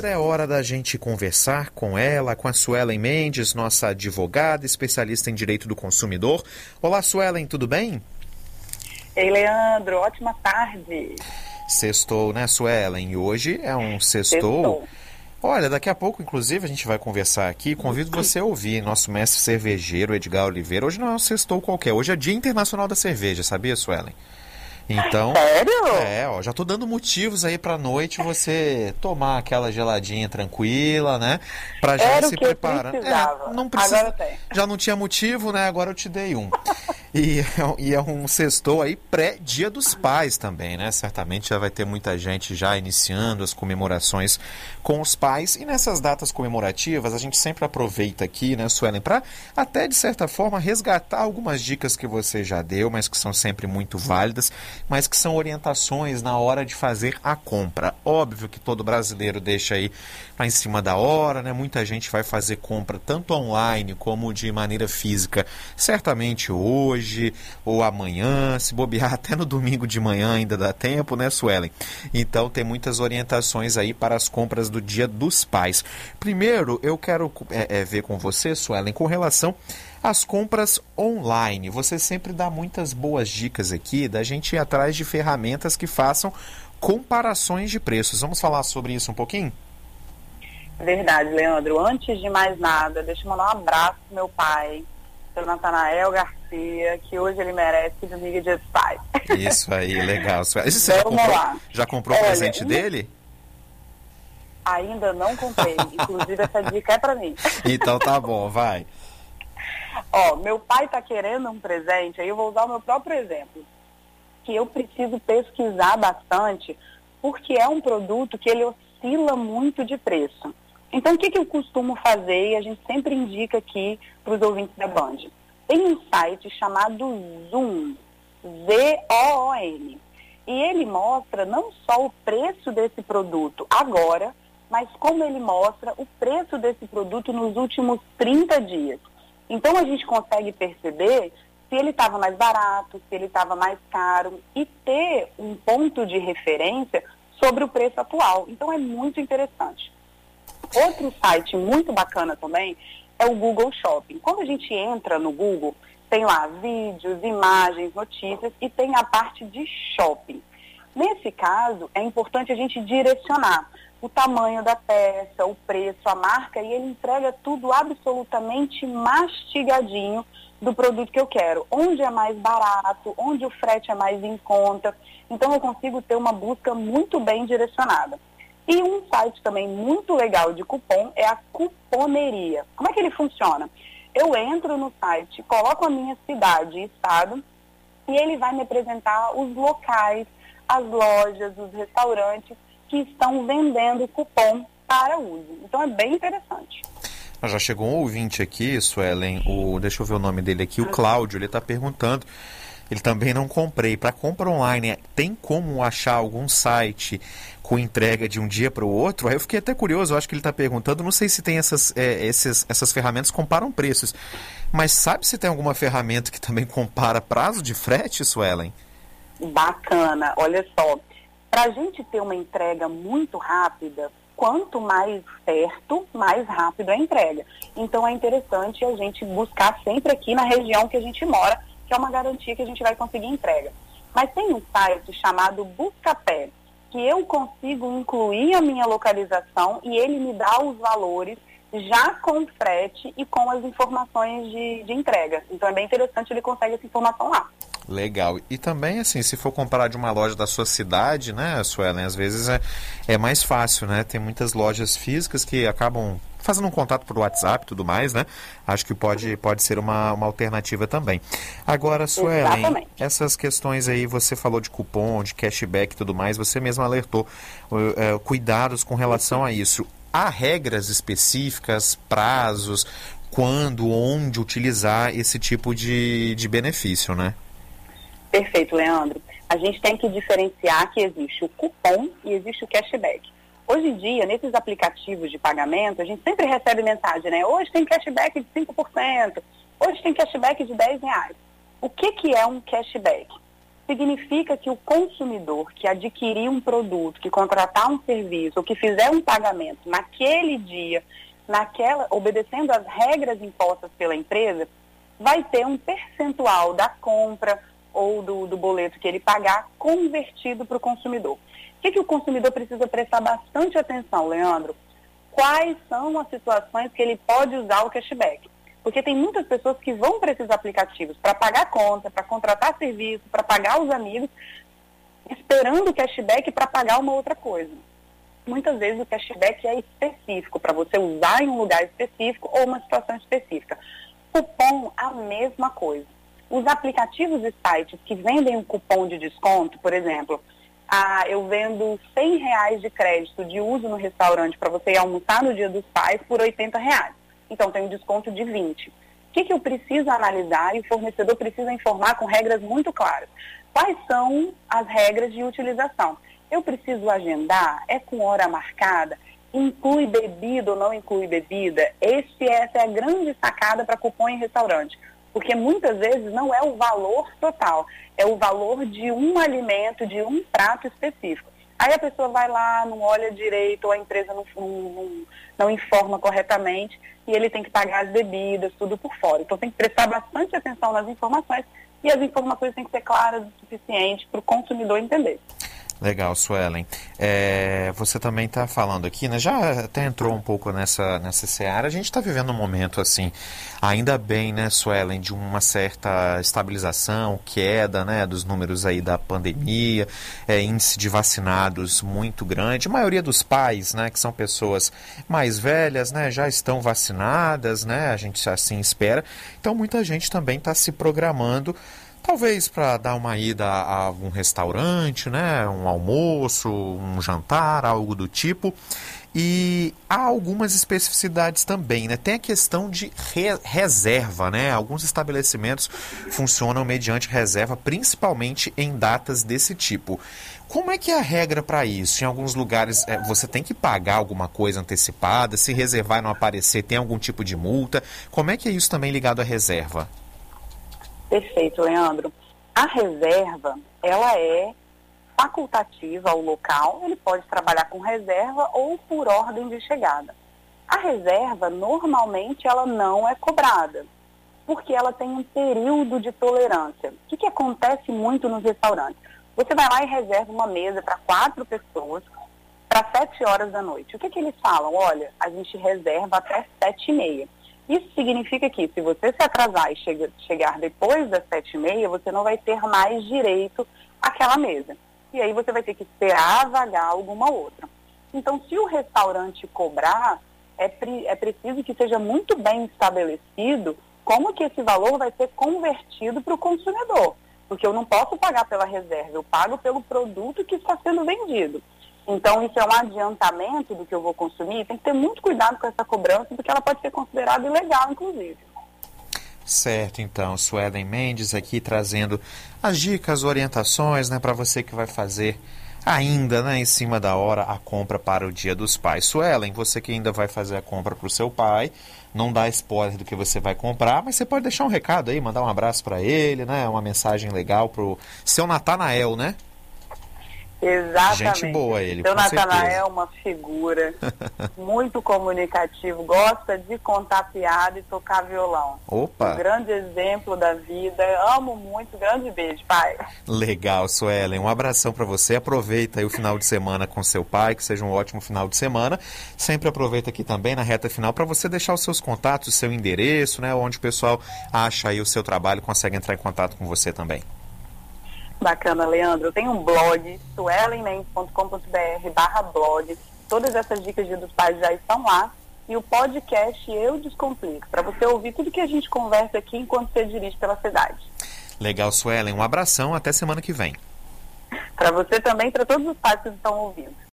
É hora da gente conversar com ela, com a Suelen Mendes, nossa advogada, especialista em direito do consumidor. Olá, Suelen, tudo bem? Ei, Leandro, ótima tarde. Sextou, né, Suelen? E hoje é um sextou. sextou. Olha, daqui a pouco, inclusive, a gente vai conversar aqui. Convido você a ouvir nosso mestre cervejeiro, Edgar Oliveira. Hoje não é um sextou qualquer, hoje é Dia Internacional da Cerveja, sabia, Suelen? Então, Sério? É, ó, já tô dando motivos aí pra noite você tomar aquela geladinha tranquila, né? Pra já Era se preparar. É, não precisa. Já não tinha motivo, né? Agora eu te dei um. E, e é um sextou aí pré-dia dos pais também, né? Certamente já vai ter muita gente já iniciando as comemorações com os pais. E nessas datas comemorativas, a gente sempre aproveita aqui, né, Suelen, para até de certa forma resgatar algumas dicas que você já deu, mas que são sempre muito válidas, mas que são orientações na hora de fazer a compra. Óbvio que todo brasileiro deixa aí para em cima da hora, né? Muita gente vai fazer compra tanto online como de maneira física. Certamente hoje hoje ou amanhã, se bobear até no domingo de manhã ainda dá tempo, né, Suelen? Então tem muitas orientações aí para as compras do Dia dos Pais. Primeiro, eu quero é, é, ver com você, Suelen, com relação às compras online. Você sempre dá muitas boas dicas aqui da gente ir atrás de ferramentas que façam comparações de preços. Vamos falar sobre isso um pouquinho? Verdade, Leandro. Antes de mais nada, deixa eu mandar um abraço pro meu pai, seu Natanael Garcia, que hoje ele merece domingo de paz. Isso aí, legal. Esse você já comprou, lá. já comprou o presente dele? Ainda não comprei. Inclusive, essa dica é para mim. Então tá bom, vai. Ó, meu pai tá querendo um presente, aí eu vou usar o meu próprio exemplo. Que eu preciso pesquisar bastante, porque é um produto que ele oscila muito de preço. Então, o que, que eu costumo fazer, e a gente sempre indica aqui para os ouvintes da Band? Tem um site chamado Zoom, Z-O-O-N. E ele mostra não só o preço desse produto agora, mas como ele mostra o preço desse produto nos últimos 30 dias. Então a gente consegue perceber se ele estava mais barato, se ele estava mais caro e ter um ponto de referência sobre o preço atual. Então é muito interessante. Outro site muito bacana também é o Google Shopping. Quando a gente entra no Google, tem lá vídeos, imagens, notícias e tem a parte de shopping. Nesse caso, é importante a gente direcionar o tamanho da peça, o preço, a marca e ele entrega tudo absolutamente mastigadinho do produto que eu quero. Onde é mais barato, onde o frete é mais em conta. Então eu consigo ter uma busca muito bem direcionada. E um site também muito legal de cupom é a Cuponeria. Como é que ele funciona? Eu entro no site, coloco a minha cidade e estado e ele vai me apresentar os locais, as lojas, os restaurantes que estão vendendo cupom para uso. Então é bem interessante. Já chegou um ouvinte aqui, Suelen, o, deixa eu ver o nome dele aqui, o Cláudio, ele está perguntando ele também não comprei. Para compra online, tem como achar algum site com entrega de um dia para o outro? Aí eu fiquei até curioso, eu acho que ele está perguntando, não sei se tem essas, é, esses, essas ferramentas comparam preços. Mas sabe se tem alguma ferramenta que também compara prazo de frete, Suelen? Bacana, olha só. Para a gente ter uma entrega muito rápida, quanto mais perto, mais rápido a entrega. Então é interessante a gente buscar sempre aqui na região que a gente mora que é uma garantia que a gente vai conseguir entrega. Mas tem um site chamado Buscapé, que eu consigo incluir a minha localização e ele me dá os valores já com frete e com as informações de, de entrega. Então é bem interessante, ele consegue essa informação lá. Legal. E também, assim, se for comprar de uma loja da sua cidade, né, Suelen, às vezes é, é mais fácil, né? Tem muitas lojas físicas que acabam fazendo um contato por WhatsApp e tudo mais, né? Acho que pode, pode ser uma, uma alternativa também. Agora, Suelen, Exatamente. essas questões aí, você falou de cupom, de cashback e tudo mais, você mesmo alertou uh, cuidados com relação a isso. Há regras específicas, prazos, quando, onde utilizar esse tipo de, de benefício, né? Perfeito, Leandro. A gente tem que diferenciar que existe o cupom e existe o cashback. Hoje em dia, nesses aplicativos de pagamento, a gente sempre recebe mensagem, né? Hoje tem cashback de 5%, hoje tem cashback de 10 reais. O que, que é um cashback? significa que o consumidor que adquirir um produto, que contratar um serviço ou que fizer um pagamento naquele dia, naquela, obedecendo às regras impostas pela empresa, vai ter um percentual da compra ou do, do boleto que ele pagar convertido para o consumidor. O que, que o consumidor precisa prestar bastante atenção, Leandro? Quais são as situações que ele pode usar o cashback? Porque tem muitas pessoas que vão para esses aplicativos para pagar conta, para contratar serviço, para pagar os amigos, esperando o cashback para pagar uma outra coisa. Muitas vezes o cashback é específico, para você usar em um lugar específico ou uma situação específica. Cupom, a mesma coisa. Os aplicativos e sites que vendem um cupom de desconto, por exemplo, ah, eu vendo 100 reais de crédito de uso no restaurante para você almoçar no dia dos pais por 80 reais. Então tem um desconto de 20. O que, que eu preciso analisar e o fornecedor precisa informar com regras muito claras? Quais são as regras de utilização? Eu preciso agendar? É com hora marcada? Inclui bebida ou não inclui bebida? Esse, essa é a grande sacada para cupom em restaurante. Porque muitas vezes não é o valor total, é o valor de um alimento, de um prato específico. Aí a pessoa vai lá, não olha direito, ou a empresa não, não, não, informa corretamente, e ele tem que pagar as bebidas, tudo por fora. Então tem que prestar bastante atenção nas informações, e as informações têm que ser claras o suficiente para o consumidor entender. Legal, Suelen. É, você também está falando aqui, né? Já até entrou um pouco nessa, nessa seara. A gente está vivendo um momento assim, ainda bem, né, Suelen, de uma certa estabilização, queda, né, dos números aí da pandemia, é, índice de vacinados muito grande. A maioria dos pais, né, que são pessoas mais velhas, né, já estão vacinadas, né? A gente assim espera. Então muita gente também está se programando Talvez para dar uma ida a um restaurante, né? um almoço, um jantar, algo do tipo. E há algumas especificidades também, né? Tem a questão de re reserva, né? Alguns estabelecimentos funcionam mediante reserva, principalmente em datas desse tipo. Como é que é a regra para isso? Em alguns lugares é, você tem que pagar alguma coisa antecipada, se reservar e não aparecer, tem algum tipo de multa. Como é que é isso também ligado à reserva? Perfeito, Leandro. A reserva, ela é facultativa ao local, ele pode trabalhar com reserva ou por ordem de chegada. A reserva, normalmente, ela não é cobrada, porque ela tem um período de tolerância. O que, que acontece muito nos restaurantes? Você vai lá e reserva uma mesa para quatro pessoas para sete horas da noite. O que, que eles falam? Olha, a gente reserva até sete e meia. Isso significa que se você se atrasar e chega, chegar depois das sete e meia, você não vai ter mais direito àquela mesa. E aí você vai ter que esperar vagar alguma outra. Então, se o restaurante cobrar, é, é preciso que seja muito bem estabelecido como que esse valor vai ser convertido para o consumidor. Porque eu não posso pagar pela reserva, eu pago pelo produto que está sendo vendido. Então, isso é um adiantamento do que eu vou consumir. Tem que ter muito cuidado com essa cobrança, porque ela pode ser considerada ilegal, inclusive. Certo, então, Suelen Mendes aqui trazendo as dicas, orientações, né, para você que vai fazer ainda, né, em cima da hora a compra para o Dia dos Pais. Suelen, você que ainda vai fazer a compra para o seu pai, não dá spoiler do que você vai comprar, mas você pode deixar um recado aí, mandar um abraço para ele, né, uma mensagem legal pro seu Natanael, né? Exatamente. Gente boa ele. Seu Natanael é uma figura muito comunicativo, gosta de contar piada e tocar violão. Opa! Um grande exemplo da vida. Amo muito. Grande beijo, pai. Legal, Suelen. Um abração para você. Aproveita aí o final de semana com seu pai, que seja um ótimo final de semana. Sempre aproveita aqui também na reta final para você deixar os seus contatos, o seu endereço, né, onde o pessoal acha aí o seu trabalho, consegue entrar em contato com você também. Bacana, Leandro. Eu tenho um blog, suelenmendes.com.br barra blog. Todas essas dicas de dos pais já estão lá. E o podcast Eu Descomplico, para você ouvir tudo que a gente conversa aqui enquanto você dirige pela cidade. Legal, Suelen. Um abração, até semana que vem. Para você também, para todos os pais que estão ouvindo.